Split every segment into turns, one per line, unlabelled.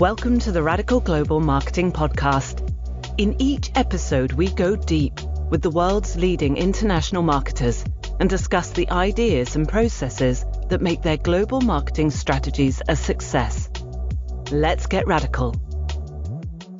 Welcome to the Radical Global Marketing Podcast. In each episode, we go deep with the world's leading international marketers and discuss the ideas and processes that make their global marketing strategies a success. Let's get radical.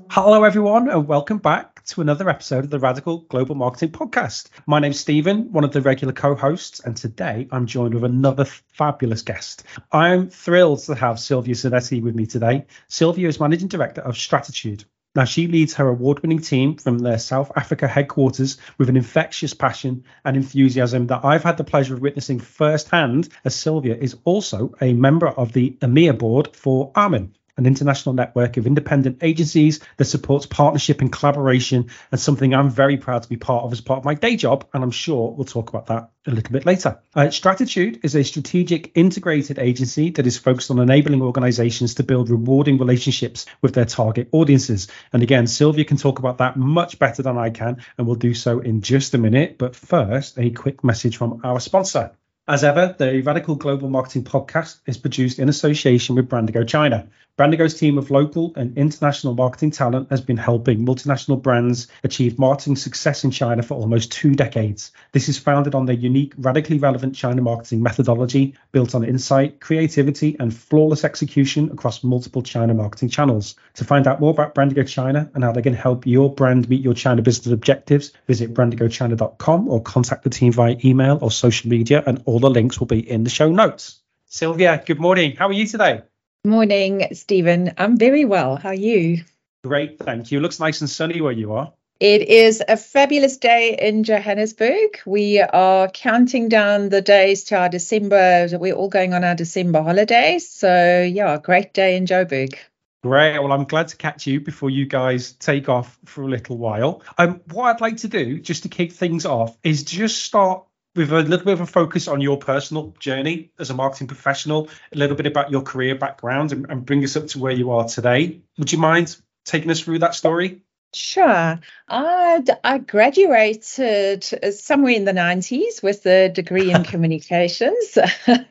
Hello, everyone, and welcome back to another episode of the Radical Global Marketing Podcast. My name's Stephen, one of the regular co hosts, and today I'm joined with another fabulous guest. I'm thrilled to have Sylvia Zanetti with me today. Sylvia is Managing Director of Stratitude. Now, she leads her award winning team from their South Africa headquarters with an infectious passion and enthusiasm that I've had the pleasure of witnessing firsthand, as Sylvia is also a member of the EMEA board for AMIN an international network of independent agencies that supports partnership and collaboration, and something I'm very proud to be part of as part of my day job. And I'm sure we'll talk about that a little bit later. Uh, Stratitude is a strategic integrated agency that is focused on enabling organizations to build rewarding relationships with their target audiences. And again, Sylvia can talk about that much better than I can, and we'll do so in just a minute. But first, a quick message from our sponsor. As ever, the Radical Global Marketing Podcast is produced in association with Brandigo China. Brandigo's team of local and international marketing talent has been helping multinational brands achieve marketing success in China for almost two decades. This is founded on their unique, radically relevant China marketing methodology built on insight, creativity, and flawless execution across multiple China marketing channels. To find out more about Brandigo China and how they can help your brand meet your China business objectives, visit brandigochina.com or contact the team via email or social media, and all the links will be in the show notes. Sylvia, good morning. How are you today?
Morning, Stephen. I'm very well. How are you?
Great, thank you. It looks nice and sunny where you are.
It is a fabulous day in Johannesburg. We are counting down the days to our December. We're all going on our December holidays. So, yeah, great day in Joburg.
Great. Well, I'm glad to catch you before you guys take off for a little while. Um, what I'd like to do, just to kick things off, is just start with a little bit of a focus on your personal journey as a marketing professional, a little bit about your career background, and, and bring us up to where you are today. Would you mind taking us through that story?
Sure. I, I graduated somewhere in the 90s with a degree in communications.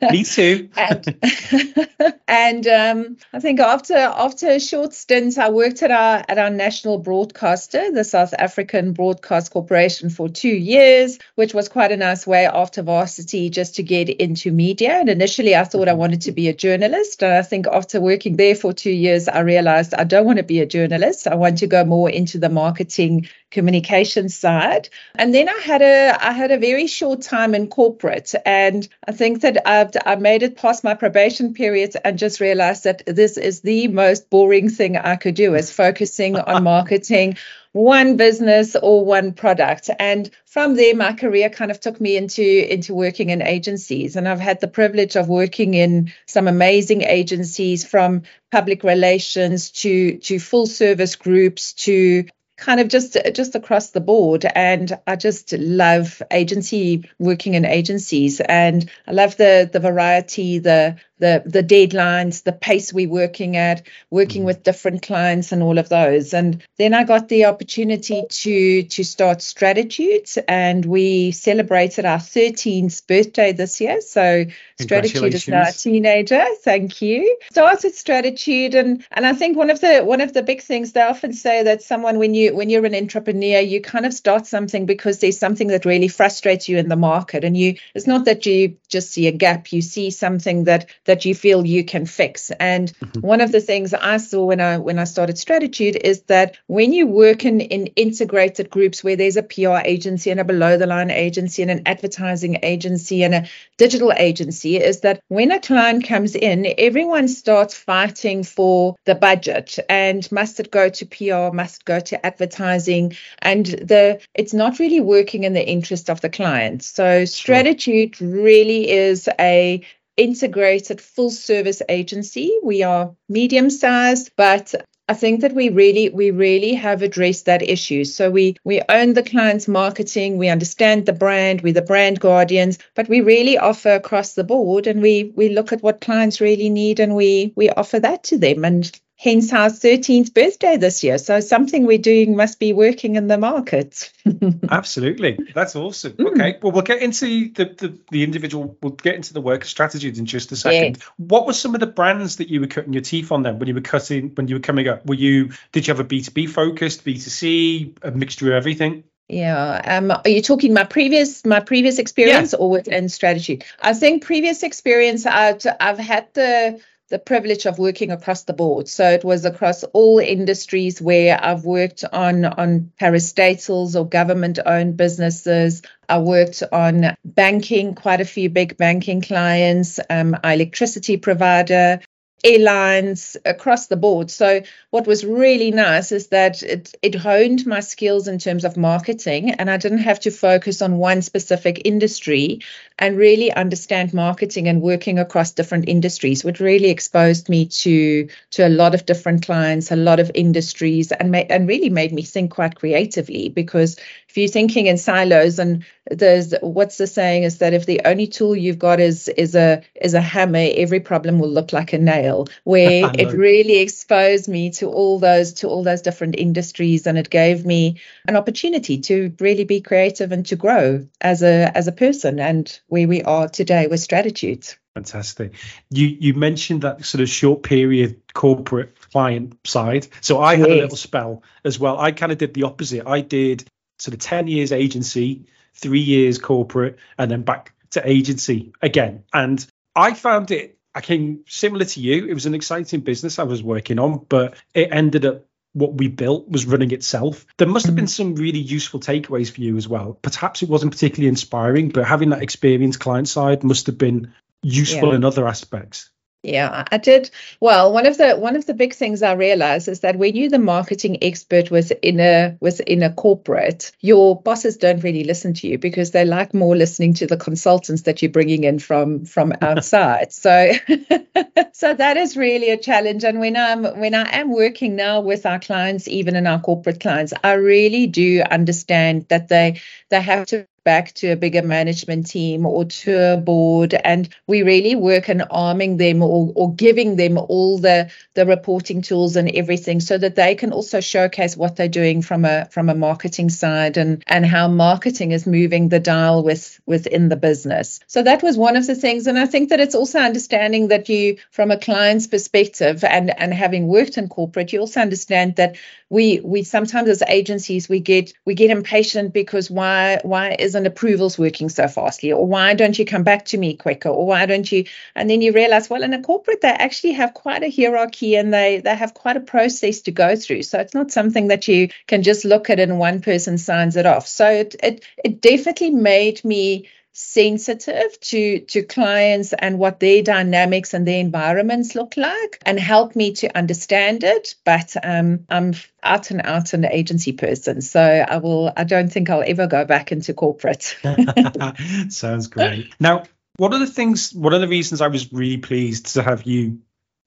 Me too.
and and um, I think after after a short stint, I worked at our at our national broadcaster, the South African Broadcast Corporation, for two years, which was quite a nice way after varsity just to get into media. And initially, I thought I mm-hmm. wanted to be a journalist, and I think after working there for two years, I realized I don't want to be a journalist. I want to go more into the marketing communication side. And then I had a I had a very short time in corporate, and I think that I've I made it past my probation period and just realized that this is the most boring thing I could do is focusing on marketing one business or one product. And from there my career kind of took me into into working in agencies. And i've had the privilege of working in some amazing agencies from public relations to to full service groups to kind of just just across the board. And i just love agency working in agencies. And i love the the variety the the the deadlines, the pace we're working at, working mm. with different clients and all of those. And then I got the opportunity to to start Stratitude and we celebrated our 13th birthday this year. So Stratitude is now a teenager. Thank you. Started Stratitude and and I think one of the one of the big things they often say that someone when you when you're an entrepreneur, you kind of start something because there's something that really frustrates you in the market. And you it's not that you just see a gap, you see something that that you feel you can fix. And mm-hmm. one of the things I saw when I when I started Stratitude is that when you work in, in integrated groups where there's a PR agency and a below the line agency and an advertising agency and a digital agency, is that when a client comes in, everyone starts fighting for the budget and must it go to PR, must go to advertising, and the it's not really working in the interest of the client. So Stratitude sure. really is a integrated full service agency. We are medium sized, but I think that we really we really have addressed that issue. So we we own the client's marketing, we understand the brand, we're the brand guardians, but we really offer across the board and we we look at what clients really need and we we offer that to them and hence our 13th birthday this year. So something we're doing must be working in the market.
Absolutely. That's awesome. Mm. Okay. Well, we'll get into the, the, the, individual, we'll get into the work strategies in just a second. Yes. What were some of the brands that you were cutting your teeth on then when you were cutting, when you were coming up? Were you, did you have a B2B focused, B2C, a mixture of everything?
Yeah. Um, are you talking my previous my previous experience yeah. or within Stratitude? I think previous experience I've I've had the the privilege of working across the board. So it was across all industries where I've worked on on parastatals or government owned businesses. I worked on banking, quite a few big banking clients, um, electricity provider, airlines across the board. So what was really nice is that it, it honed my skills in terms of marketing and I didn't have to focus on one specific industry and really understand marketing and working across different industries, which really exposed me to to a lot of different clients, a lot of industries, and ma- and really made me think quite creatively. Because if you're thinking in silos, and there's what's the saying is that if the only tool you've got is is a is a hammer, every problem will look like a nail. Where it really exposed me to all those to all those different industries, and it gave me an opportunity to really be creative and to grow as a as a person and where we are today with Stratitudes.
Fantastic. You you mentioned that sort of short period corporate client side. So I had yes. a little spell as well. I kind of did the opposite. I did sort of 10 years agency, three years corporate, and then back to agency again. And I found it I came similar to you. It was an exciting business I was working on, but it ended up what we built was running itself. There must have been mm. some really useful takeaways for you as well. Perhaps it wasn't particularly inspiring, but having that experience client side must have been useful yeah. in other aspects.
Yeah, I did. Well, one of the one of the big things I realized is that when you're the marketing expert within a within a corporate, your bosses don't really listen to you because they like more listening to the consultants that you're bringing in from from outside. so, so that is really a challenge. And when I'm when I am working now with our clients, even in our corporate clients, I really do understand that they they have to back to a bigger management team or to a board and we really work on arming them or, or giving them all the the reporting tools and everything so that they can also showcase what they're doing from a from a marketing side and and how marketing is moving the dial with within the business. So that was one of the things and i think that it's also understanding that you from a client's perspective and and having worked in corporate you also understand that we we sometimes as agencies we get we get impatient because why why isn't approvals working so fastly or why don't you come back to me quicker or why don't you and then you realize well in a corporate they actually have quite a hierarchy and they they have quite a process to go through. So it's not something that you can just look at and one person signs it off. So it it, it definitely made me sensitive to to clients and what their dynamics and their environments look like and help me to understand it. But um, i'm out and out an agency person so i will i don't think i'll ever go back into corporate.
Sounds great. Now one of the things one of the reasons i was really pleased to have you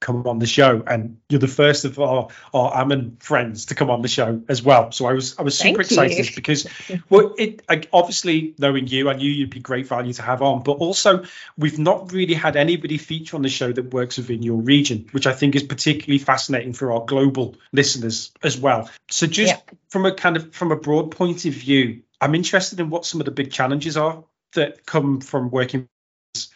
come on the show. And you're the first of our, our AMIN friends to come on the show as well. So I was I was super excited because well it I, obviously knowing you I knew you'd be great value to have on. But also we've not really had anybody feature on the show that works within your region which I think is particularly fascinating for our global listeners as well. So just yeah. from a kind of from a broad point of view I'm interested in what some of the big challenges are that come from working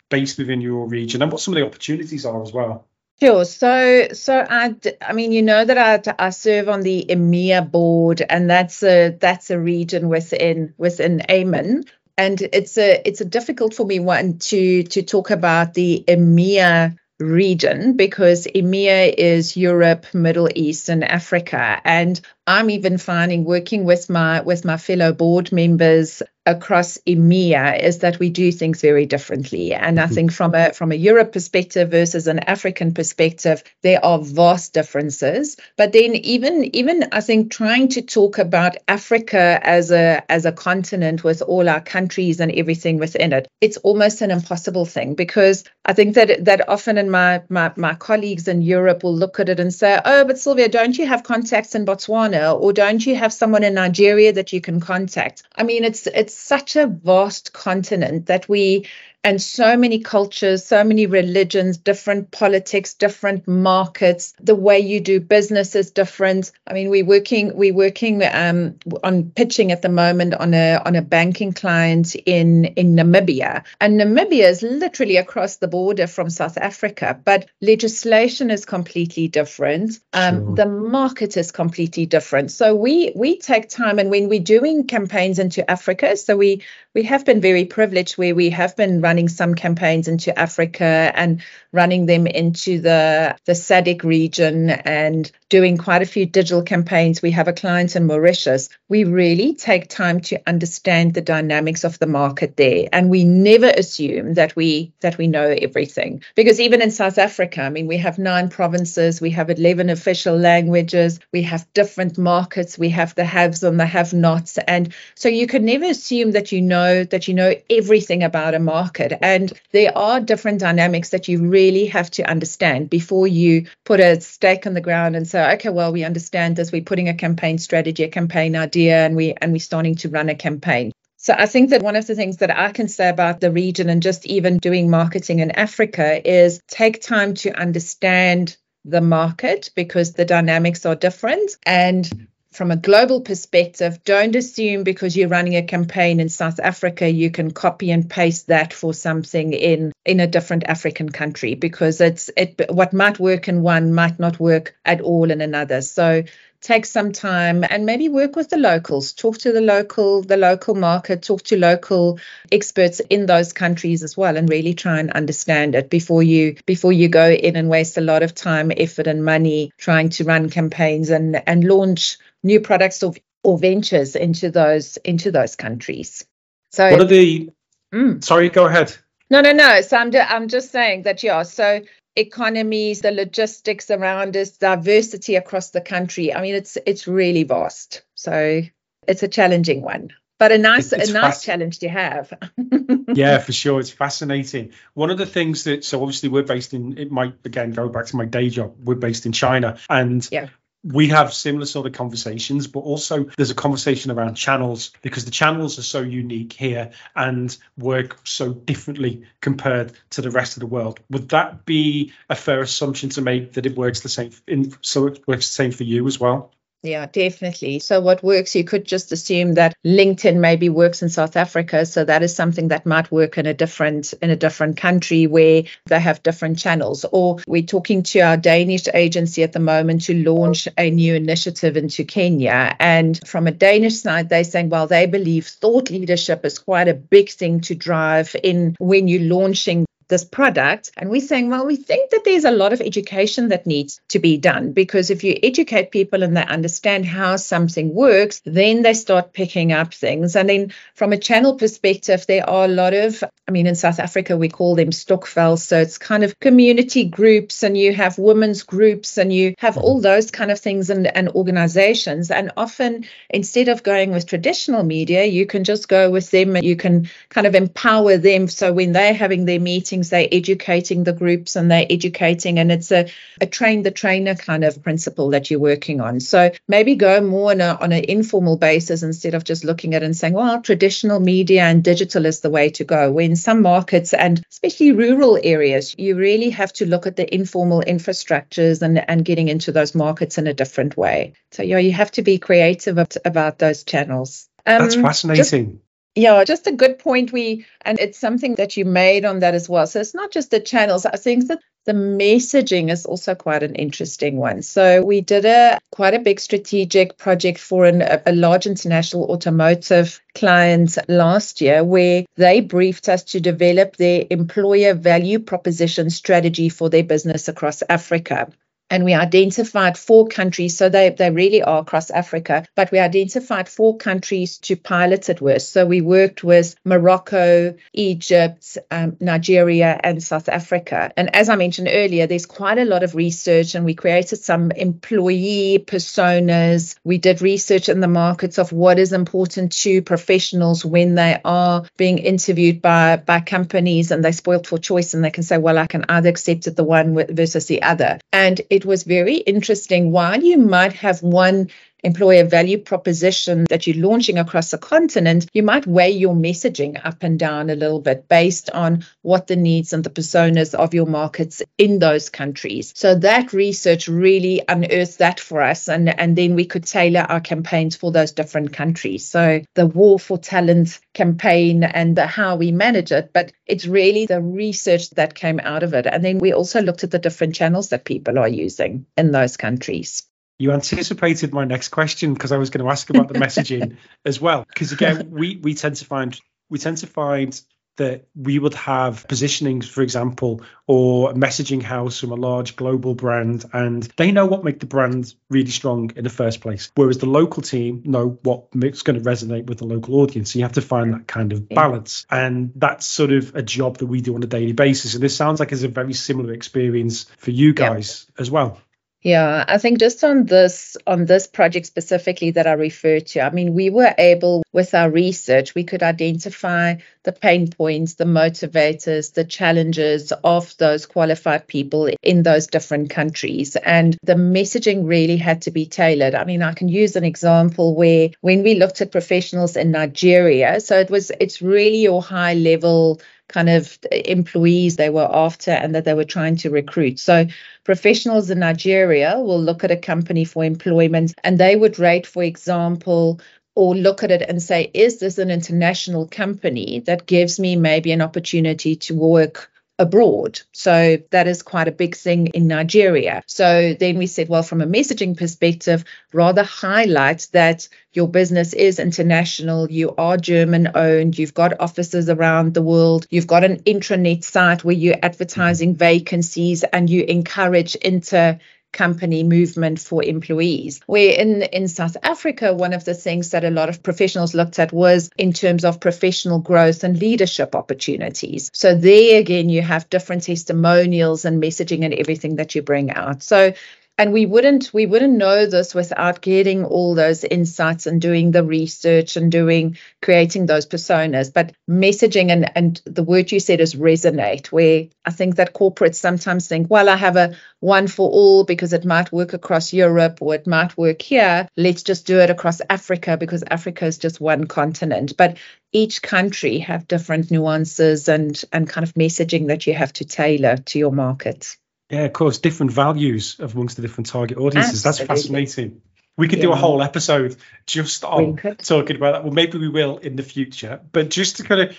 based within your region and what some of the opportunities are as well
Sure. So, so I, I mean, you know that I, I serve on the EMEA board, and that's a that's a region within within AMIN, and it's a it's a difficult for me one to to talk about the EMEA region because EMEA is Europe, Middle East, and Africa, and I'm even finding working with my with my fellow board members across EMEA is that we do things very differently. And I mm-hmm. think from a from a Europe perspective versus an African perspective, there are vast differences. But then even even I think trying to talk about Africa as a as a continent with all our countries and everything within it, it's almost an impossible thing because I think that that often in my my, my colleagues in Europe will look at it and say, Oh, but Sylvia, don't you have contacts in Botswana? Or don't you have someone in Nigeria that you can contact? I mean, it's it's such a vast continent that we and so many cultures, so many religions, different politics, different markets. The way you do business is different. I mean, we're working we're working um, on pitching at the moment on a on a banking client in in Namibia, and Namibia is literally across the border from South Africa, but legislation is completely different. Um, sure. The market is completely different. So we we take time, and when we're doing campaigns into Africa, so we we have been very privileged where we have been running some campaigns into Africa and running them into the the SADC region and doing quite a few digital campaigns. We have a client in Mauritius. We really take time to understand the dynamics of the market there, and we never assume that we that we know everything. Because even in South Africa, I mean, we have nine provinces, we have eleven official languages, we have different markets, we have the haves and the have-nots, and so you can never assume that you know that you know everything about a market. And there are different dynamics that you really have to understand before you put a stake in the ground and say okay well we understand this. We're putting a campaign strategy a campaign idea and we and we're starting to run a campaign. So I think that one of the things that I can say about the region and just even doing marketing in Africa is take time to understand the market because the dynamics are different and from a global perspective, don't assume because you're running a campaign in South Africa, you can copy and paste that for something in in a different African country because it's it what might work in one might not work at all in another. So take some time and maybe work with the locals talk to the local the local market talk to local experts in those countries as well and really try and understand it before you before you go in and waste a lot of time effort and money trying to run campaigns and and launch new products or, or ventures into those into those countries.
So what are the mm. sorry, go ahead.
No, no, no. So I'm, I'm just saying that, yeah, so economies, the logistics around us, diversity across the country. I mean, it's it's really vast. So it's a challenging one, but a nice it's, a nice challenge to have.
yeah, for sure. It's fascinating. One of the things that so obviously we're based in it might again go back to my day job. We're based in China, and yeah we have similar sort of conversations, but also there's a conversation around channels because the channels are so unique here and work so differently compared to the rest of the world. Would that be a fair assumption to make that it works the same in so it works the same for you as well?
Yeah, definitely. So, what works, you could just assume that LinkedIn maybe works in South Africa. So, that is something that might work in a different in a different country where they have different channels. Or we're talking to our Danish agency at the moment to launch a new initiative into Kenya. And from a Danish side, they're saying, well, they believe thought leadership is quite a big thing to drive in when you're launching this product. And we're saying, well, we think that there's a lot of education that needs to be done because if you educate people and they understand how something works, then they start picking up things. And then from a channel perspective, there are a lot of, I mean, in South Africa, we call them stokvels. So it's kind of community groups and you have women's groups and you have mm-hmm. all those kind of things and, and organizations. And often instead of going with traditional media, you can just go with them and you can kind of empower them. So when they're having their meetings, they're educating the groups and they're educating and it's a, a train the trainer kind of principle that you're working on. So maybe go more on, a, on an informal basis instead of just looking at it and saying well traditional media and digital is the way to go. When some markets and especially rural areas you really have to look at the informal infrastructures and, and getting into those markets in a different way. So yeah you have to be creative about those channels.
Um, That's fascinating.
Just, yeah, just a good point. We and it's something that you made on that as well. So it's not just the channels. I think that the messaging is also quite an interesting one. So we did a quite a big strategic project for an, a large international automotive client last year where they briefed us to develop their employer value proposition strategy for their business across Africa and we identified four countries. So they, they really are across Africa, but we identified four countries to pilot it with. So we worked with Morocco, Egypt, um, Nigeria, and South Africa. And as I mentioned earlier, there's quite a lot of research, and we created some employee personas. We did research in the markets of what is important to professionals when they are being interviewed by, by companies and they're spoiled for choice and they can say, well, I can either accept it the one versus the other. And it was very interesting. While you might have one employer value proposition that you're launching across the continent, you might weigh your messaging up and down a little bit based on what the needs and the personas of your markets in those countries. So that research really unearthed that for us. And, and then we could tailor our campaigns for those different countries. So the War for Talent campaign and the, how we manage it, but it's really the research that came out of it. And then we also looked at the different channels that people are using in those countries.
You anticipated my next question because I was going to ask about the messaging as well. Because again, we we tend to find we tend to find that we would have positionings, for example, or a messaging house from a large global brand, and they know what make the brand really strong in the first place. Whereas the local team know what's going to resonate with the local audience. So you have to find that kind of balance. And that's sort of a job that we do on a daily basis. And this sounds like it's a very similar experience for you guys as well.
Yeah, I think just on this on this project specifically that I refer to, I mean, we were able with our research, we could identify the pain points, the motivators, the challenges of those qualified people in those different countries. And the messaging really had to be tailored. I mean, I can use an example where when we looked at professionals in Nigeria, so it was it's really your high level kind of employees they were after and that they were trying to recruit. So professionals in Nigeria will look at a company for employment and they would rate, for example, or look at it and say, is this an international company that gives me maybe an opportunity to work abroad. So that is quite a big thing in Nigeria. So then we said, well, from a messaging perspective, rather highlight that your business is international, you are German owned, you've got offices around the world, you've got an intranet site where you're mm-hmm. advertising vacancies and you encourage inter company movement for employees. Where in, in South Africa, one of the things that a lot of professionals looked at was in terms of professional growth and leadership opportunities. So there again, you have different testimonials and messaging and everything that you bring out. So and we wouldn't we wouldn't know this without getting all those insights and doing the research and doing creating those personas. But messaging and and the word you said is resonate where i think that corporates sometimes think well i have a one for all because it might work across europe or it might work here. Let's just do it across africa because africa is just one continent. But each country have different nuances and and kind of messaging that you have to tailor to your market
yeah, of course, different values amongst the different target audiences. Absolutely. That's fascinating. We could yeah. do a whole episode just on talking about that. Well, maybe we will in the future. But just to kind of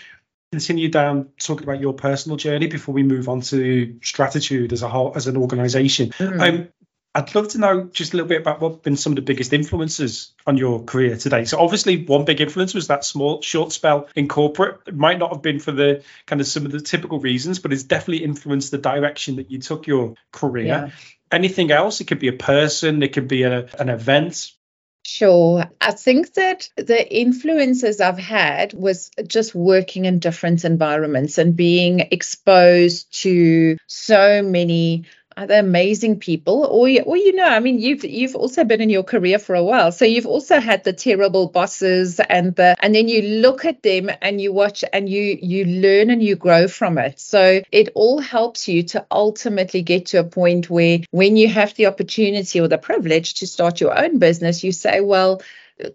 continue down talking about your personal journey before we move on to Stratitude as a whole, as an organization. Mm. Um, I'd love to know just a little bit about what have been some of the biggest influences on your career today. So obviously one big influence was that small short spell in corporate. It might not have been for the kind of some of the typical reasons, but it's definitely influenced the direction that you took your career. Yeah. Anything else? It could be a person, it could be a, an event.
Sure. I think that the influences I've had was just working in different environments and being exposed to so many other amazing people? Or or you know i mean you've you've also been in your career for a while. So you've also had the terrible bosses and the and then you look at them and you watch and you you learn and you grow from it. So it all helps you to ultimately get to a point where when you have the opportunity or the privilege to start your own business you say well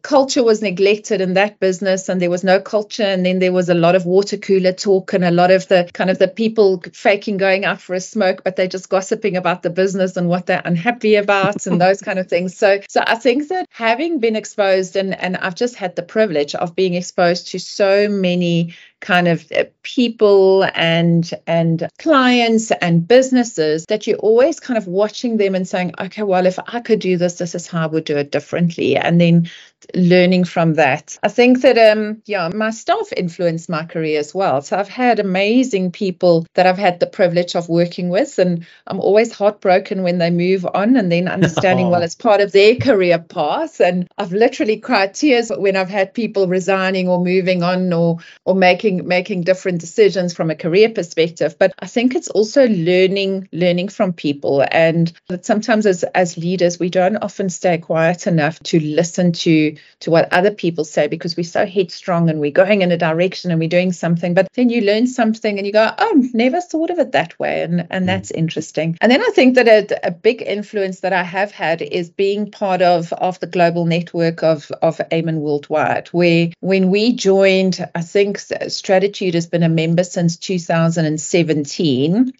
culture was neglected in that business and there was no culture. And then there was a lot of water cooler talk and a lot of the kind of the people faking going out for a smoke but they're just gossiping about the business and what they're unhappy about and those kind of things. So so i think that having been exposed and and i've just had the privilege of being exposed to so many kind of uh, people and and clients and businesses that you're always kind of watching them and saying okay well if i could do this this is how i would do it differently. And then learning from that. I think that um yeah my staff influenced my career as well. So i've had amazing people that i've had the privilege of working with and i'm always heartbroken when they move on and then understanding well it's part of their career path. And i've literally cried tears when i've had people resigning or moving on or or making making making different decisions from a career perspective. But I think it's also learning learning from people, and that sometimes as as leaders we don't often stay quiet enough to listen to to what other people say because we're so headstrong and we're going in a direction and we're doing something. But then you learn something and you go, oh, never thought of it that way, and and that's mm. interesting. And then I think that a, a big influence that I have had is being part of of the global network of of AMIN Worldwide, where when we joined, I think Stratitude has been a member since 2017.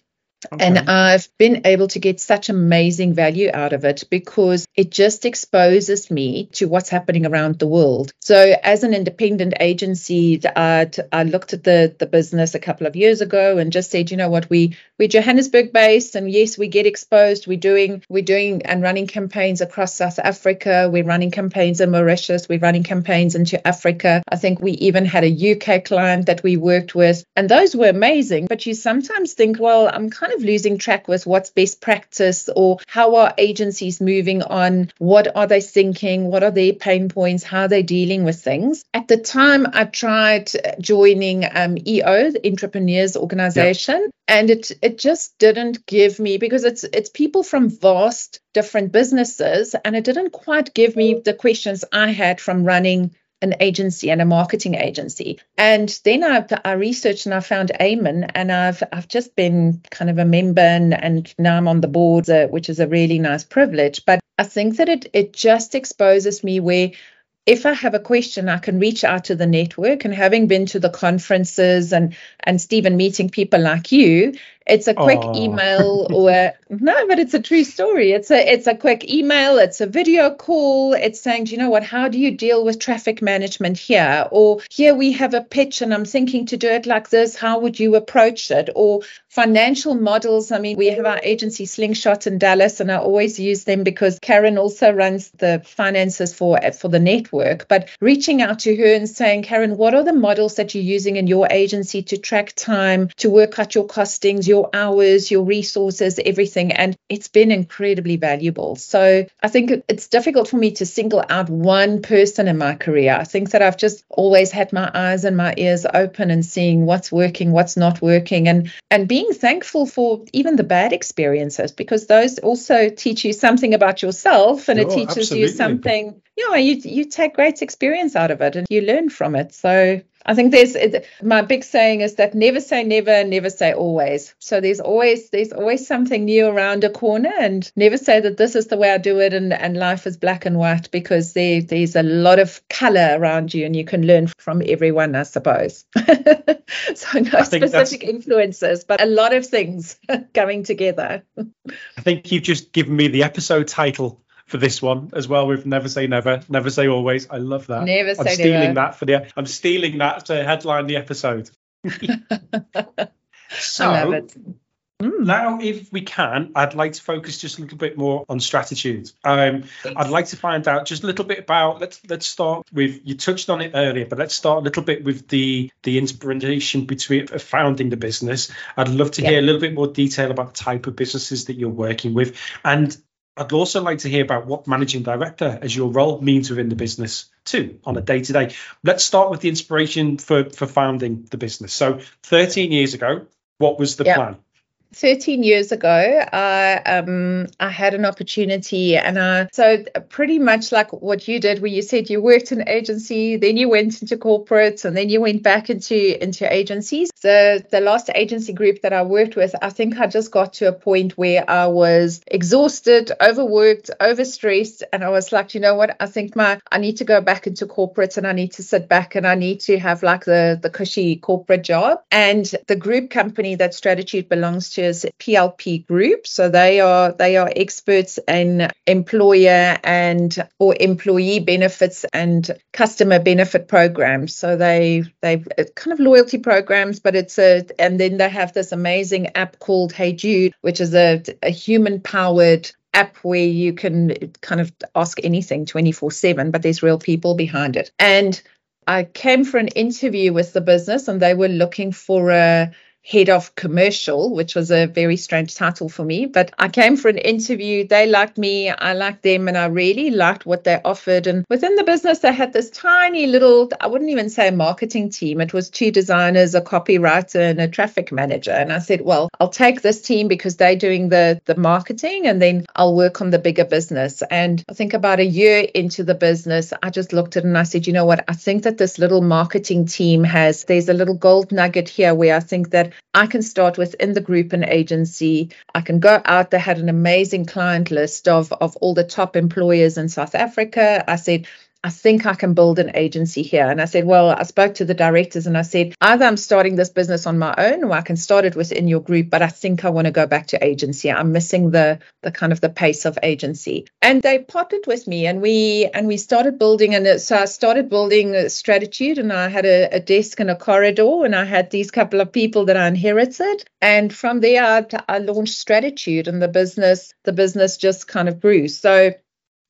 Okay. And I've been able to get such amazing value out of it because it just exposes me to what's happening around the world. So, as an independent agency, I, I looked at the, the business a couple of years ago and just said, you know what, we we're Johannesburg based, and yes, we get exposed. We're doing we're doing and running campaigns across South Africa. We're running campaigns in Mauritius. We're running campaigns into Africa. I think we even had a UK client that we worked with, and those were amazing. But you sometimes think, well, I'm kind of losing track with what's best practice or how are agencies moving on? What are they thinking? What are their pain points? How are they dealing with things? At the time, I tried joining um, EO, the Entrepreneurs Organization, yep. and it it just didn't give me because it's it's people from vast different businesses, and it didn't quite give me the questions I had from running an agency and a marketing agency. And then I, I researched and I found AMIN, and I've I've just been kind of a member, and, and now I'm on the board, uh, which is a really nice privilege. But I think that it it just exposes me where if I have a question, I can reach out to the network. And having been to the conferences and and Stephen meeting people like you, it's a quick Aww. email or no, but it's a true story. It's a it's a quick email, it's a video call, it's saying, do you know what, how do you deal with traffic management here? Or here we have a pitch and I'm thinking to do it like this. How would you approach it? Or financial models. I mean, we have our agency Slingshot in Dallas, and I always use them because Karen also runs the finances for for the network. But reaching out to her and saying, Karen, what are the models that you're using in your agency to track time, to work out your costings, your hours, your resources, everything. And it's been incredibly valuable. So I think it's difficult for me to single out one person in my career. I think that I've just always had my eyes and my ears open and seeing what's working, what's not working, and and being thankful for even the bad experiences because those also teach you something about yourself and it oh, teaches absolutely. you something. Yeah, you, know, you you take great experience out of it and you learn from it. So I think there's my big saying is that never say never, never say always. So there's always there's always something new around a corner, and never say that this is the way I do it, and and life is black and white because there there's a lot of color around you, and you can learn from everyone, I suppose. so no specific influences, but a lot of things coming together.
I think you've just given me the episode title for this one as well with never say never never say always. I love that.
Never say
i'm stealing
never.
that for the i'm stealing that to headline the episode. So hmm, now if we can i'd like to focus just a little bit more on Stratitude um, i'd like to find out just a little bit about let's let's start with you touched on it earlier but let's start a little bit with the the inspiration between founding the business. I'd love to hear a little bit more detail about the type of businesses that you're working with. And I'd also like to hear about what managing director as your role means within the business too on a day to day. Let's start with the inspiration for for founding the business. So 13 years ago, what was the plan?
13 years ago, I um I had an opportunity, and I so pretty much like what you did, where you said you worked in agency, then you went into corporates, and then you went back into into agencies. The the last agency group that I worked with, I think I just got to a point where I was exhausted, overworked, overstressed, and I was like, you know what? I think my I need to go back into corporates, and I need to sit back, and I need to have like the the cushy corporate job. And the group company that Stratitude belongs to is PLP Group. So they are they are experts in employer and or employee benefits and customer benefit programs. So they they uh, kind of loyalty programs, but it's a and then they have this amazing app called Hey Jude, which is a, a human powered app where you can kind of ask anything 24 7, but there's real people behind it. And I came for an interview with the business and they were looking for a head of commercial, which was a very strange title for me. But I came for an interview. They liked me, I liked them, and I really liked what they offered. And within the business, they had this tiny little, I wouldn't even say marketing team. It was two designers, a copywriter, and a traffic manager. And I said, well, I'll take this team because they're doing the, the marketing and then I'll work on the bigger business. And I think about a year into the business, I just looked at it and I said, you know what? I think that this little marketing team has, there's a little gold nugget here where I think that I can start within the group and agency. I can go out. They had an amazing client list of, of all the top employers in South Africa. I said, I think I can build an agency here. And I said, Well, I spoke to the directors and I said, either I'm starting this business on my own or I can start it within your group, but I think I want to go back to agency. I'm missing the the kind of the pace of agency. And they partnered with me and we and we started building and uh, so I started building a Stratitude and I had a, a desk in a corridor and I had these couple of people that I inherited. And from there I, I launched Stratitude and the business, the business just kind of grew. So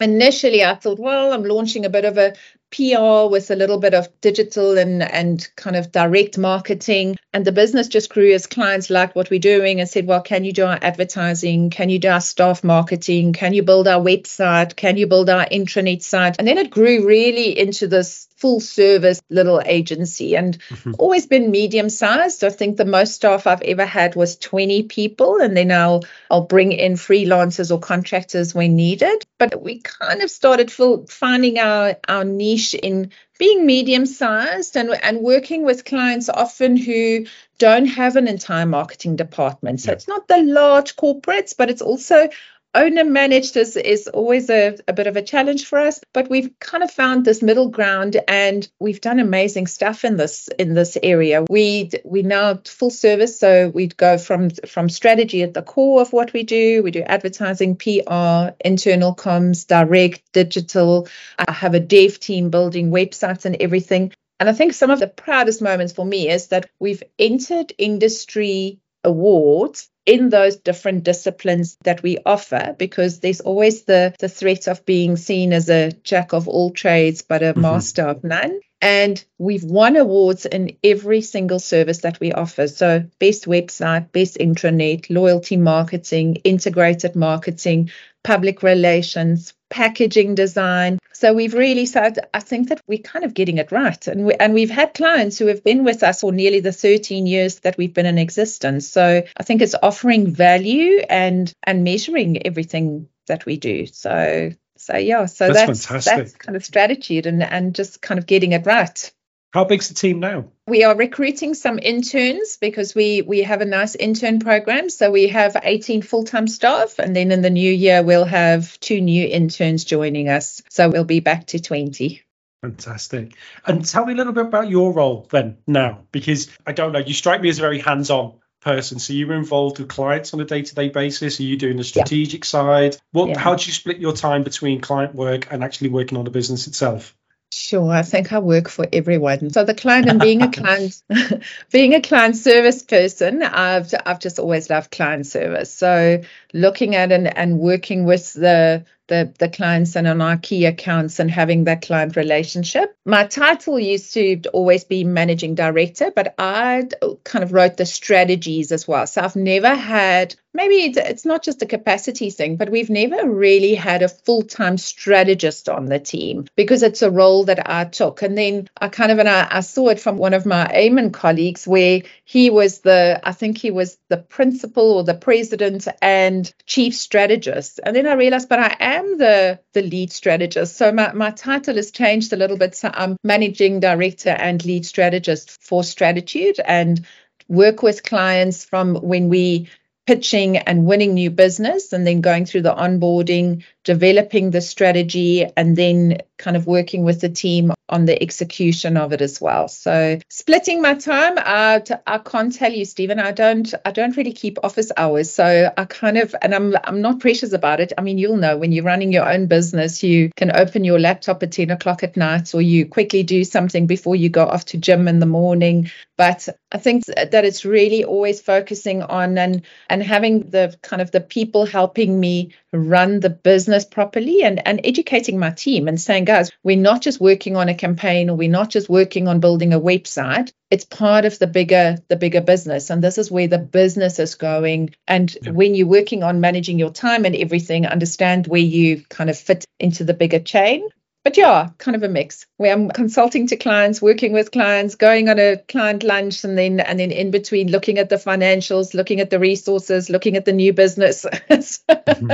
initially I thought, well, I'm launching a bit of a PR with a little bit of digital and and kind of direct marketing. And the business just grew as clients liked what we're doing and said, well, can you do our advertising? Can you do our staff marketing? Can you build our website? Can you build our intranet site? And then it grew really into this full service little agency and mm-hmm. always been medium sized. I think the most staff I've ever had was 20 people, and then I'll I'll bring in freelancers or contractors when needed. But we kind of started finding our our niche in being medium sized and, and working with clients often who don't have an entire marketing department. So yeah. it's not the large corporates, but it's also owner managed is, is always a, a bit of a challenge for us but we've kind of found this middle ground and we've done amazing stuff in this in this area. We we now full service so we'd go from from strategy at the core of what we do. We do advertising pr internal comms direct digital. I have a dev team building websites and everything. And I think some of the proudest moments for me is that we've entered industry awards in those different disciplines that we offer because there's always the the threat of being seen as a jack of all trades but a mm-hmm. master of none and we've won awards in every single service that we offer. So, best website, best intranet, loyalty marketing, integrated marketing, public relations, packaging design. So we've really said, I think that we're kind of getting it right. And, we, and we've had clients who have been with us for nearly the 13 years that we've been in existence. So I think it's offering value and and measuring everything that we do. So so yeah, so that's that's, that's kind of strategy and and just kind of getting it right.
How big's the team now?
We are recruiting some interns because we we have a nice intern program. So we have 18 full-time staff and then in the new year we'll have two new interns joining us. So we'll be back to 20.
Fantastic. And tell me a little bit about your role then now, because I don't know, you strike me as a very hands-on person. So you were involved with clients on a day-to-day basis. Are you doing the strategic yeah. side? What? Yeah. How do you split your time between client work and actually working on the business itself?
Sure, I think I work for everyone. So the client and being a client, being a client service person, I've I've just always loved client service. So looking at and, and working with the the, the clients and on our key accounts and having that client relationship. My title used to always be managing director, but I kind of wrote the strategies as well. So I've never had, maybe it's not just a capacity thing, but we've never really had a full time strategist on the team because it's a role that I took. And then I kind of, and I, I saw it from one of my AMIN colleagues where he was the, I think he was the principal or the president and chief strategist. And then I realized, but I am the, the lead strategist. So my, my title has changed a little bit. So I'm managing director and lead strategist for Stratitude and work with clients from when we pitching and winning new business and then going through the onboarding, developing the strategy, and then kind of working with the team on the execution of it as well. So splitting my time uh, out, I can't tell you, Stephen, I don't I don't really keep office hours. So I kind of and I'm I'm not precious about it. I mean, you'll know when you're running your own business, you can open your laptop at 10 o'clock at night or you quickly do something before you go off to gym in the morning. But I think that it's really always focusing on and and having the kind of the people helping me run the business properly and, and educating my team and saying, guys, we're not just working on a campaign or we're not just working on building a website. It's part of the bigger the bigger business. And this is where the business is going. And yeah. when you're working on managing your time and everything, understand where you kind of fit into the bigger chain but yeah, kind of a mix where I'm consulting to clients, working with clients, going on a client lunch, and then and then in between looking at the financials, looking at the resources, looking at the new business. mm-hmm.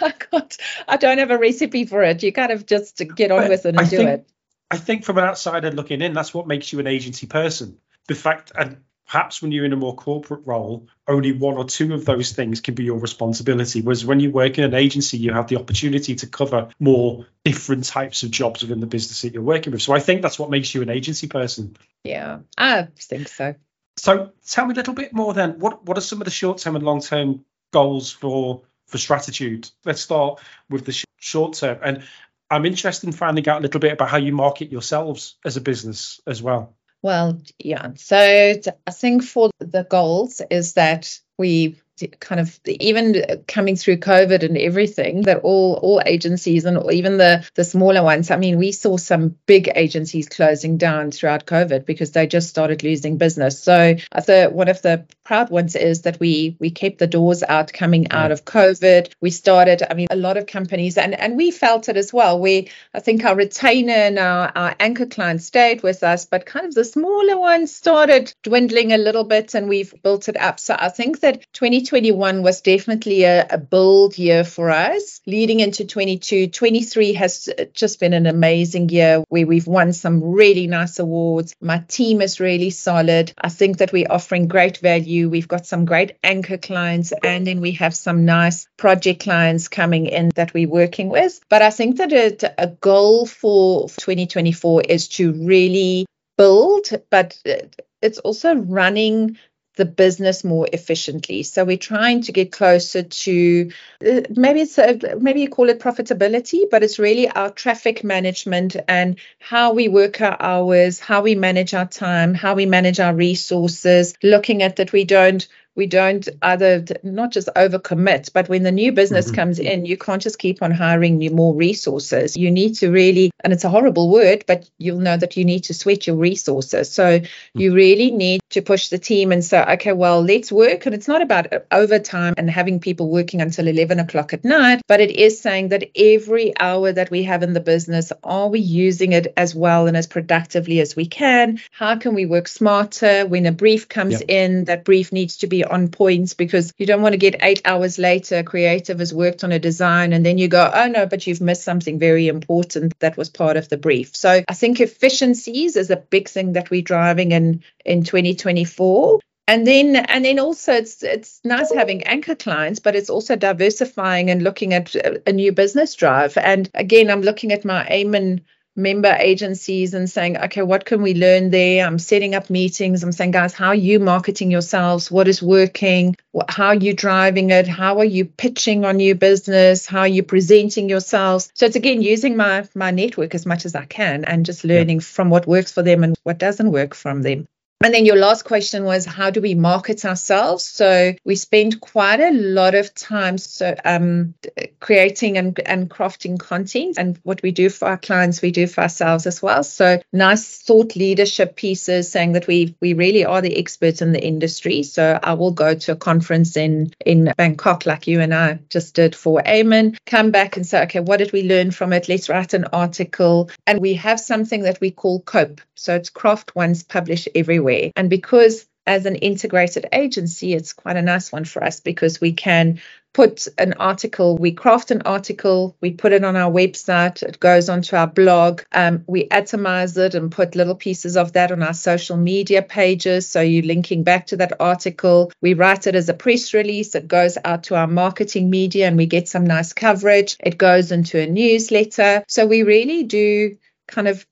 I got I don't have a recipe for it. You kind of just get on with it and I do
think,
it.
I think from an outsider looking in, that's what makes you an agency person. The fact and perhaps when you're in a more corporate role, only one or two of those things can be your responsibility. Whereas when you work in an agency, you have the opportunity to cover more different types of jobs within the business that you're working with. So I think that's what makes you an agency person.
Yeah, I think so.
So tell me a little bit more then. What what are some of the short term and long term goals for for Stratitude? Let's start with the sh- short term. And I'm interested in finding out a little bit about how you market yourselves as a business as well.
Well, yeah. So I think for the goals is that we kind of even coming through COVID and everything that all all agencies and even the the smaller ones. I mean, we saw some big agencies closing down throughout COVID because they just started losing business. So uh, I thought one of the proud ones is that we we kept the doors out coming out of COVID. We started. I mean, a lot of companies and and we felt it as well. We I think our retainer and our, our anchor clients stayed with us, but kind of the smaller ones started dwindling a little bit, and we've built it up. So I think that 2020 2021 was definitely a, a bold year for us. Leading into 22, 23 has uh, just been an amazing year where we've won some really nice awards. My team is really solid. I think that we're offering great value. We've got some great anchor clients and then we have some nice project clients coming in that we're working with. But I think that a, a goal for 2024 is to really build, but uh, it's also running the business more efficiently. So we're trying to get closer to uh, maybe it's a, maybe you call it profitability, but it's really our traffic management and how we work our hours, how we manage our time, how we manage our resources, looking at that we don't we don't either not just overcommit, but when the new business mm-hmm. comes in, you can't just keep on hiring new more resources. You need to really, and it's a horrible word, but you'll know that you need to sweat your resources. So mm-hmm. you really need to push the team and say, okay, well, let's work. And it's not about overtime and having people working until 11 o'clock at night, but it is saying that every hour that we have in the business, are we using it as well and as productively as we can? How can we work smarter? When a brief comes yep. in, that brief needs to be on points because you don't want to get eight hours later, creative has worked on a design, and then you go, oh no, but you've missed something very important that was part of the brief. So I think efficiencies is a big thing that we're driving in in 2024 and then and then also it's it's nice having anchor clients but it's also diversifying and looking at a new business drive and again i'm looking at my AMIN member agencies and saying, okay, what can we learn there? I'm setting up meetings. I'm saying, guys, how are you marketing yourselves? What is working? How are you driving it? How are you pitching on your business? How are you presenting yourselves? So it's again using my my network as much as I can and just learning yeah. from what works for them and what doesn't work from them. And then your last question was how do we market ourselves? So we spend quite a lot of time so um, creating and, and crafting content. And what we do for our clients, we do for ourselves as well. So nice thought leadership pieces saying that we we really are the experts in the industry. So I will go to a conference in in Bangkok like you and I just did for AMIN, come back and say, okay, what did we learn from it? Let's write an article. And we have something that we call COPE. So it's craft once, publish everywhere And because as an integrated agency, it's quite a nice one for us because we can put an article, we craft an article, we put it on our website, it goes onto our blog, um, we atomize it and put little pieces of that on our social media pages. So you're linking back to that article. We write it as a press release, it goes out to our marketing media and we get some nice coverage. It goes into a newsletter. So we really do kind of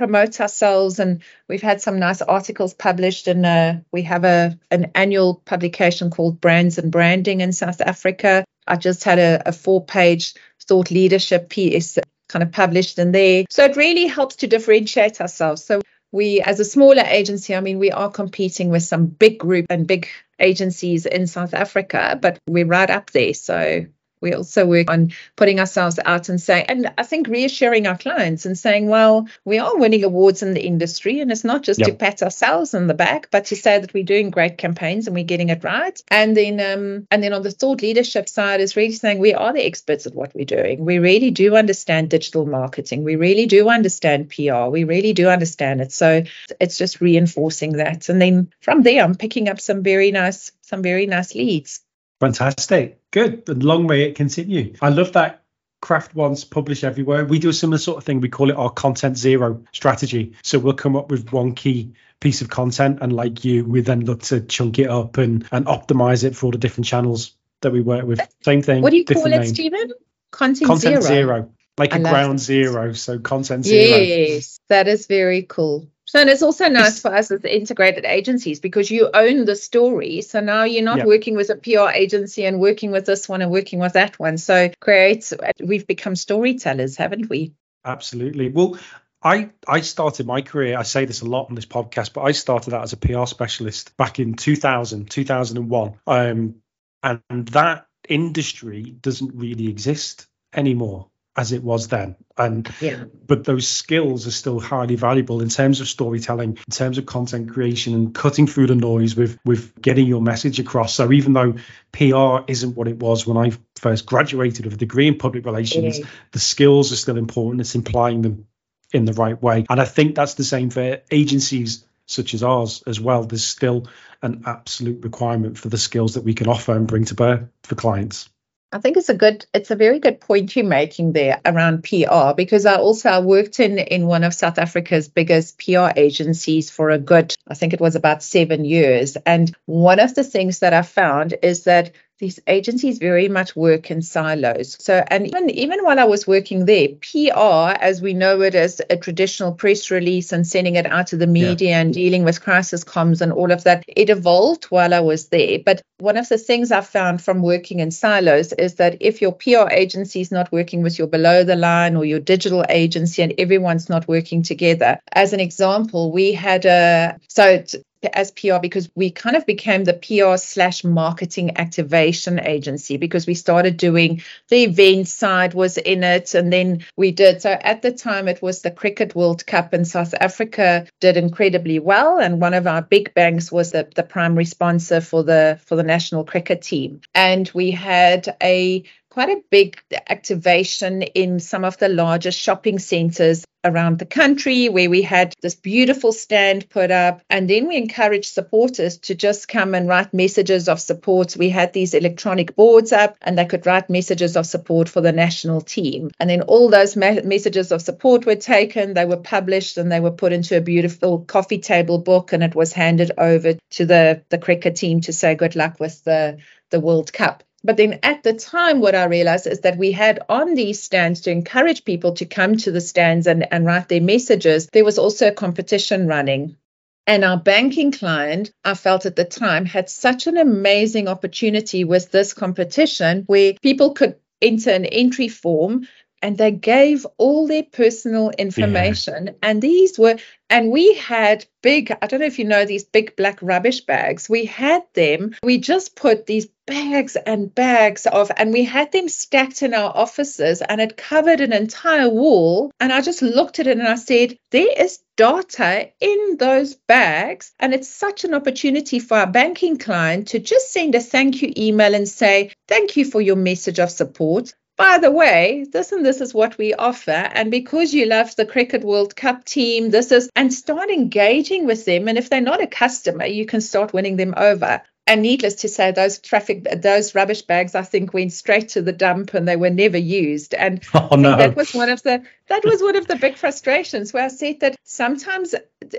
promote ourselves and we've had some nice articles published and uh, we have a an annual publication called brands and branding in south africa. I just had a, a four page thought leadership piece kind of published in there. So it really helps to differentiate ourselves. So we as a smaller agency i mean we are competing with some big group and big agencies in south africa but we're right up there. So We also work on putting ourselves out and saying, and I think reassuring our clients and saying, well, we are winning awards in the industry. And it's not just yep. to pat ourselves on the back, but to say that we're doing great campaigns and we're getting it right. And then, um, and then on the thought leadership side is really saying we are the experts at what we're doing. We really do understand digital marketing. We really do understand PR. We really do understand it. So it's just reinforcing that. And then from there, I'm picking up some very nice, some very nice leads.
Fantastic. Good. And long may it continue. I love that craft once, publish everywhere. We do a similar sort of thing. We call it our content zero strategy. So we'll come up with one key piece of content and like you, we then look to chunk it up and, and optimize it for all the different channels that we work with. Same thing.
What do you call it, name. Stephen?
Content, content zero. zero. Like I a ground that. zero. So content zero.
Yes, that is very cool. So and it's also nice for us as integrated agencies because you own the story. So now you're not working with a PR agency and working with this one and working with that one. So creates we've become storytellers, haven't we?
Absolutely. Well, I, I started my career, I say this a lot on this podcast, but I started out as a PR specialist back in 2000, 2001. Um, and that industry doesn't really exist anymore as it was then. And yeah. but those skills are still highly valuable in terms of storytelling in terms of content creation and cutting through the noise with with getting your message across. So even though pr isn't what it was when i first graduated with a degree in public relations the skills are still important. It's implying them in the right way. And i think that's the same for agencies such as ours as well. There's still an absolute requirement for the skills that we can offer and bring to bear for clients
I think it's a good, it's a very good point you're making there around PR because I also I worked in in one of South Africa's biggest PR agencies for a good, I think it was about seven years. And one of the things that I found is that these agencies very much work in silos. So, and even, even while I was working there, PR, as we know it as a traditional press release and sending it out to the media yeah. and dealing with crisis comms and all of that, it evolved while I was there. But one of the things I found from working in silos is that if your PR agency is not working with your below the line or your digital agency and everyone's not working together, as an example, we had a so as PR because we kind of became the PR slash marketing activation agency because we started doing the event side was in it and then we did. So at the time it was the cricket world cup in south africa did incredibly well and one of our big banks was the, the primary sponsor for the for the national cricket team. And we had a quite a big activation in some of the largest shopping centers around the country where we had this beautiful stand put up. And then we encouraged supporters to just come and write messages of support. We had these electronic boards up and they could write messages of support for the national team. And then all those me- messages of support were taken they were published and they were put into a beautiful coffee table book and it was handed over to the the cricket team to say good luck with the the world cup but then at the time, what I realized is that we had on these stands to encourage people to come to the stands and, and write their messages, there was also a competition running. And our banking client, I felt at the time, had such an amazing opportunity with this competition where people could enter an entry form and they gave all their personal information. Yeah. And these were, and we had big, I don't know if you know these big black rubbish bags. We had them. We just put these bags and bags of, and we had them stacked in our offices and it covered an entire wall. And I just looked at it and I said, there is data in those bags. And it's such an opportunity for our banking client to just send a thank you email and say, thank you for your message of support by the way, this and this is what we offer. And because you love the Cricket World Cup team, this is, and start engaging with them. And if they're not a customer, you can start winning them over. And needless to say, those traffic, those rubbish bags, I think went straight to the dump and they were never used. And oh, no. that was one of the that was one of the big frustrations where I said that sometimes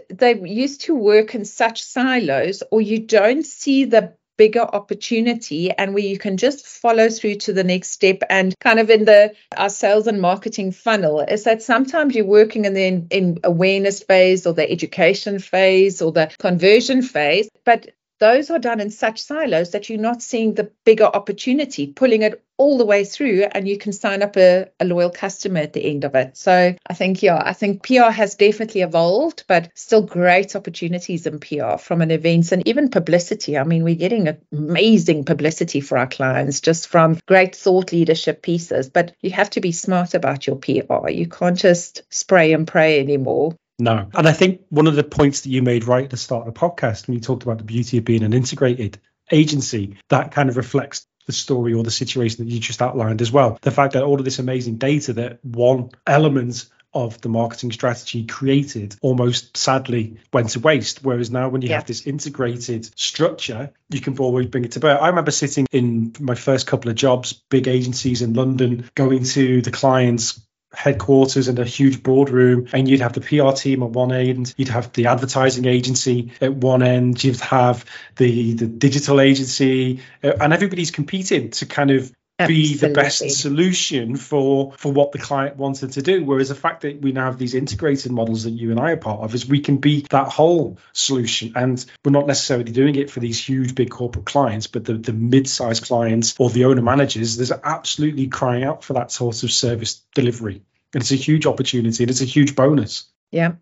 they used to work in such silos, or you don't see the bigger opportunity and where you can just follow through to the next step and kind of in the our sales and marketing funnel is that sometimes you're working in the in, in awareness phase or the education phase or the conversion phase but those are done in such silos that you're not seeing the bigger opportunity, pulling it all the way through and you can sign up a, a loyal customer at the end of it. So I think, yeah, I think PR has definitely evolved, but still great opportunities in PR from an events and even publicity. I mean, we're getting amazing publicity for our clients just from great thought leadership pieces, but you have to be smart about your PR. You can't just spray and pray anymore.
No. And I think one of the points that you made right at the start of the podcast when you talked about the beauty of being an integrated agency, that kind of reflects the story or the situation that you just outlined as well. The fact that all of this amazing data that one element of the marketing strategy created almost sadly went to waste. Whereas now, when you yeah. have this integrated structure, you can always bring it to bear. I remember sitting in my first couple of jobs, big agencies in London, going to the clients headquarters and a huge boardroom and you'd have the PR team at one end you'd have the advertising agency at one end you'd have the the digital agency uh, and everybody's competing to kind of be the best solution for for what the client wanted to do. Whereas the fact that we now have these integrated models that you and I are part of is we can be that whole solution. And we're not necessarily doing it for these huge big corporate clients but the, the mid-sized clients or the owner managers there's absolutely crying out for that sort of service delivery. And it's a huge opportunity and it's a huge bonus.
Yeah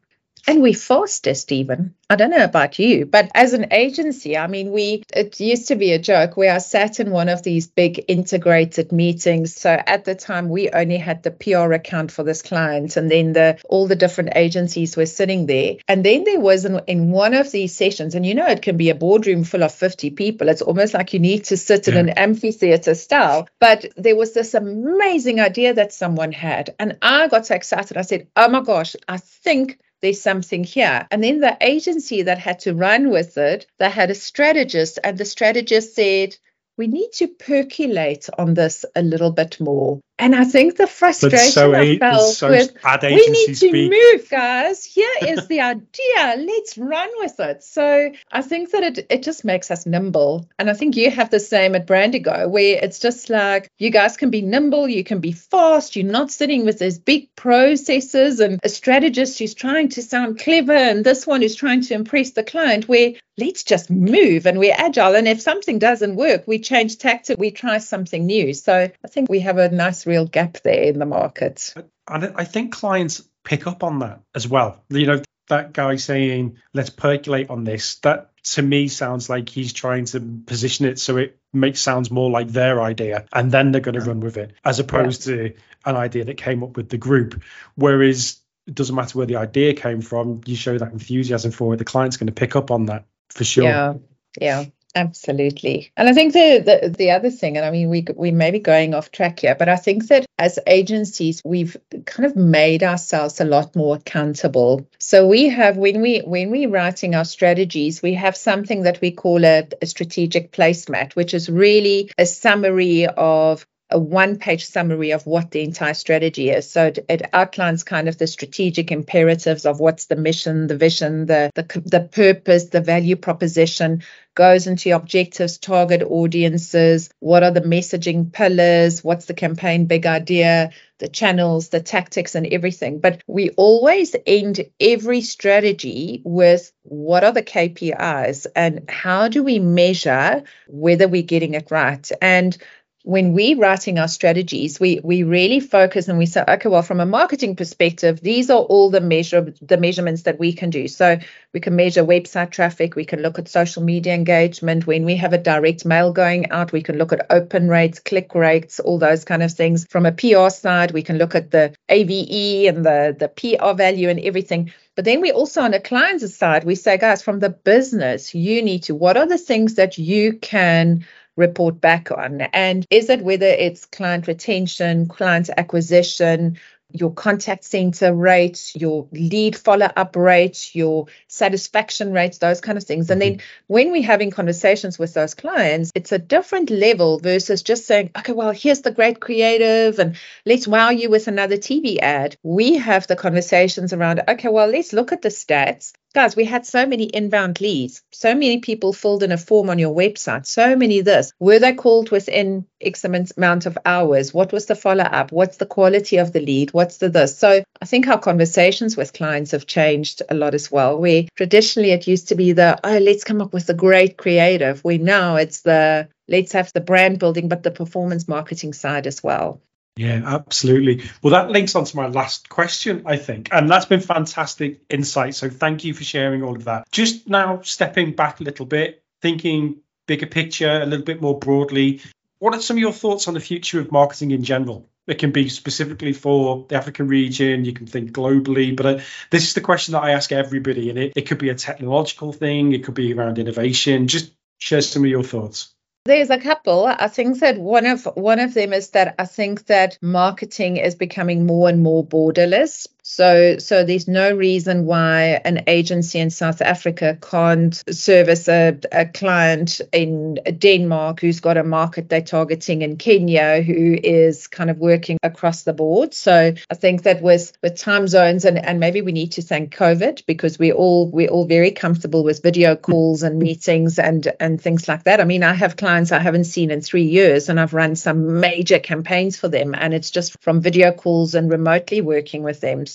and we forced faster, Stephen. I don't know about you, but as an agency, I mean, we it used to be a joke We are sat in one of these big integrated meetings. So at the time, we only had the PR account for this client, and then the all the different agencies were sitting there. And then there was in, in one of these sessions, and you know, it can be a boardroom full of 50 people. It's almost like you need to sit yeah. in an amphitheater style. But there was this amazing idea that someone had, and I got so excited. I said, "Oh my gosh, I think." There's something here. And then the agency that had to run with it, they had a strategist, and the strategist said, we need to percolate on this a little bit more. And I think the frustration so I felt so with we need to speak. move, guys. Here is the idea. Let's run with it. So I think that it it just makes us nimble. And I think you have the same at Brandigo, where it's just like you guys can be nimble, you can be fast. You're not sitting with these big processes and a strategist who's trying to sound clever and this one who's trying to impress the client. Where let's just move and we're agile. And if something doesn't work, we change tactic, we try something new. So I think we have a nice real gap there in the market.
And I think clients pick up on that as well. You know, that guy saying, let's percolate on this, that to me sounds like he's trying to position it so it makes sounds more like their idea and then they're going to run with it as opposed yeah. to an idea that came up with the group. Whereas it doesn't matter where the idea came from, you show that enthusiasm for it, the client's going to pick up on that for sure.
Yeah. Yeah. Absolutely. And I think the, the, the other thing, and I mean, we we may be going off track here, but I think that as agencies, we've kind of made ourselves a lot more accountable. So we have when we when we're writing our strategies, we have something that we call a, a strategic placemat, which is really a summary of a one page summary of what the entire strategy is. So it, it, outlines kind of the strategic imperatives of what's the mission, the vision, the, the, the purpose, the value proposition, goes into objectives, target audiences, what are the messaging pillars, what's the campaign big idea, the channels, the tactics, and everything. But we always end every strategy with what are the KPIs and how do we measure whether we're getting it right? And when we're writing our strategies, we we really focus and we say, okay, well, from a marketing perspective, these are all the measure the measurements that we can do. So we can measure website traffic, we can look at social media engagement. When we have a direct mail going out, we can look at open rates, click rates, all those kind of things. From a PR side, we can look at the AVE and the the PR value and everything. But then we also on the client's side, we say, guys, from the business, you need to what are the things that you can report back on? And is it whether it's client retention, client acquisition, your contact center rates, your lead follow up rates, your satisfaction rates, those kind of things. And then mm-hmm. when we're having conversations with those clients, it's a different level versus just saying, okay, well, here's the great creative and let's wow you with another TV ad. We have the conversations around, okay, well, let's look at the stats guys, we had so many inbound leads. So many people filled in a form on your website. So many this. Were they called within X amount of hours? What was the follow up? What's the quality of the lead? What's the this? So I think our conversations with clients have changed a lot as well. Where traditionally it used to be the, oh, let's come up with a great creative. We now it's the let's have the brand building, but the performance marketing side as well.
Yeah, absolutely. Well, that links on to my last question, I think. And that's been fantastic insight. So thank you for sharing all of that. Just now, stepping back a little bit, thinking bigger picture, a little bit more broadly, what are some of your thoughts on the future of marketing in general? It can be specifically for the African region, you can think globally, but uh, this is the question that I ask everybody. And it, it could be a technological thing, it could be around innovation. Just share some of your thoughts.
There's a couple. I think that one of one of them is that I think that marketing is becoming more and more borderless. So, so there's no reason why an agency in South Africa can't service a, a client in Denmark who's got a market they're targeting in Kenya who is kind of working across the board. So I think that with with time zones and, and maybe we need to thank COVID because we're all we're all very comfortable with video calls and meetings and and things like that. I mean, I have clients I haven't seen in three years and I've run some major campaigns for them and it's just from video calls and remotely working with them.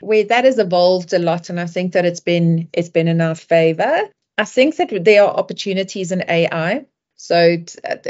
Where that has evolved a lot, and I think that it's been it's been in our favor. I think that there are opportunities in AI. So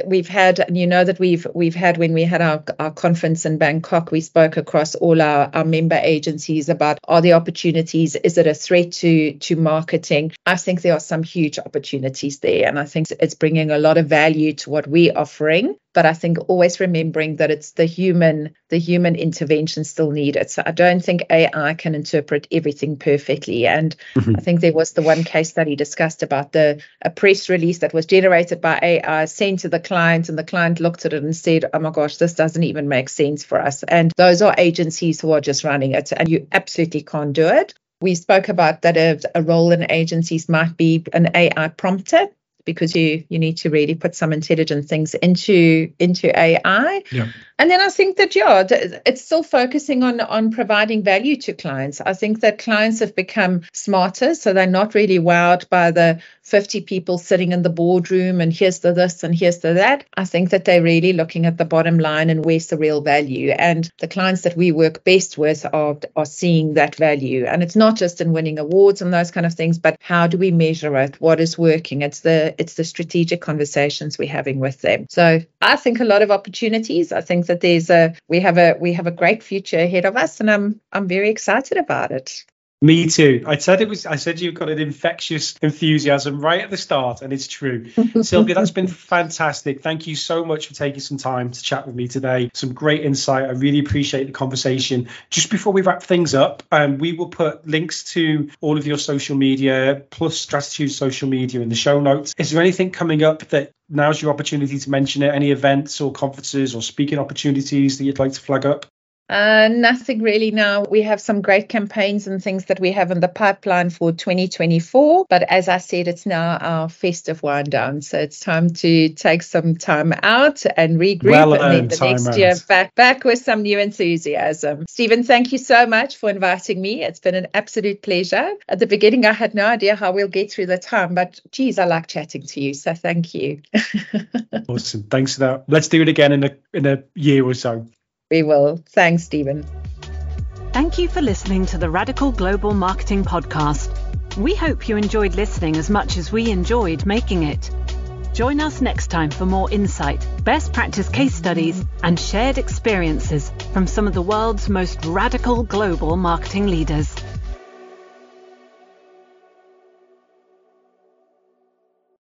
we've had, and you know that we've we've had when we had our, our conference in Bangkok, we spoke across all our, our member agencies about are there opportunities? Is it a threat to to marketing? I think there are some huge opportunities there, and I think it's bringing a lot of value to what we're offering but I think always remembering that it's the human the human intervention still needed. So I don't think AI can interpret everything perfectly. And mm-hmm. I think there was the one case study discussed about the a press release that was generated by AI Uh, sent to the client, and the client looked at it and said, "Oh my gosh, this doesn't even make sense for us." And those are agencies who are just running it, and you absolutely can't do it. We spoke about that a role in agencies might be an AI prompter because you you need to really put some intelligent things into into AI. Yeah. And then I think that yeah, it's still focusing on on providing value to clients. I think that clients have become smarter, so they're not really wowed by the 50 people sitting in the boardroom and here's the this and here's the that. I think that they're really looking at the bottom line and where's the real value. And the clients that we work best with are are seeing that value. And it's not just in winning awards and those kind of things, but how do we measure it? What is working? It's the it's the strategic conversations we're having with them. So I think a lot of opportunities. I think that there's a we have a we have a great future ahead of us, and I'm I'm very excited about it.
Me too. I said it was. I said you've got an infectious enthusiasm right at the start, and it's true. Sylvia, that's been fantastic. Thank you so much for taking some time to chat with me today. Some great insight. I really appreciate the conversation. Just before we wrap things up, um, we will put links to all of your social media plus Stratitude social media in the show notes. Is there anything coming up that now's your opportunity to mention it? Any events or conferences or speaking opportunities that you'd like to flag up?
Uh, nothing really now. We have some great campaigns and things that we have in the pipeline for 2024. But as I said, it's now our festive wind down. So it's time to take some time out and regroup.
Well
and
then the next
out. year back, back with some new enthusiasm. Stephen, thank you so much for inviting me. It's been an absolute pleasure. At the beginning, I had no idea how we'll get through the time, but geez, I like chatting to you. So thank you.
awesome. Thanks for that. Let's do it again in a in a year or so.
We will. Thanks, Stephen.
Thank you for listening to the Radical Global Marketing Podcast. We hope you enjoyed listening as much as we enjoyed making it. Join us next time for more insight, best practice case studies, and shared experiences from some of the world's most radical global marketing leaders.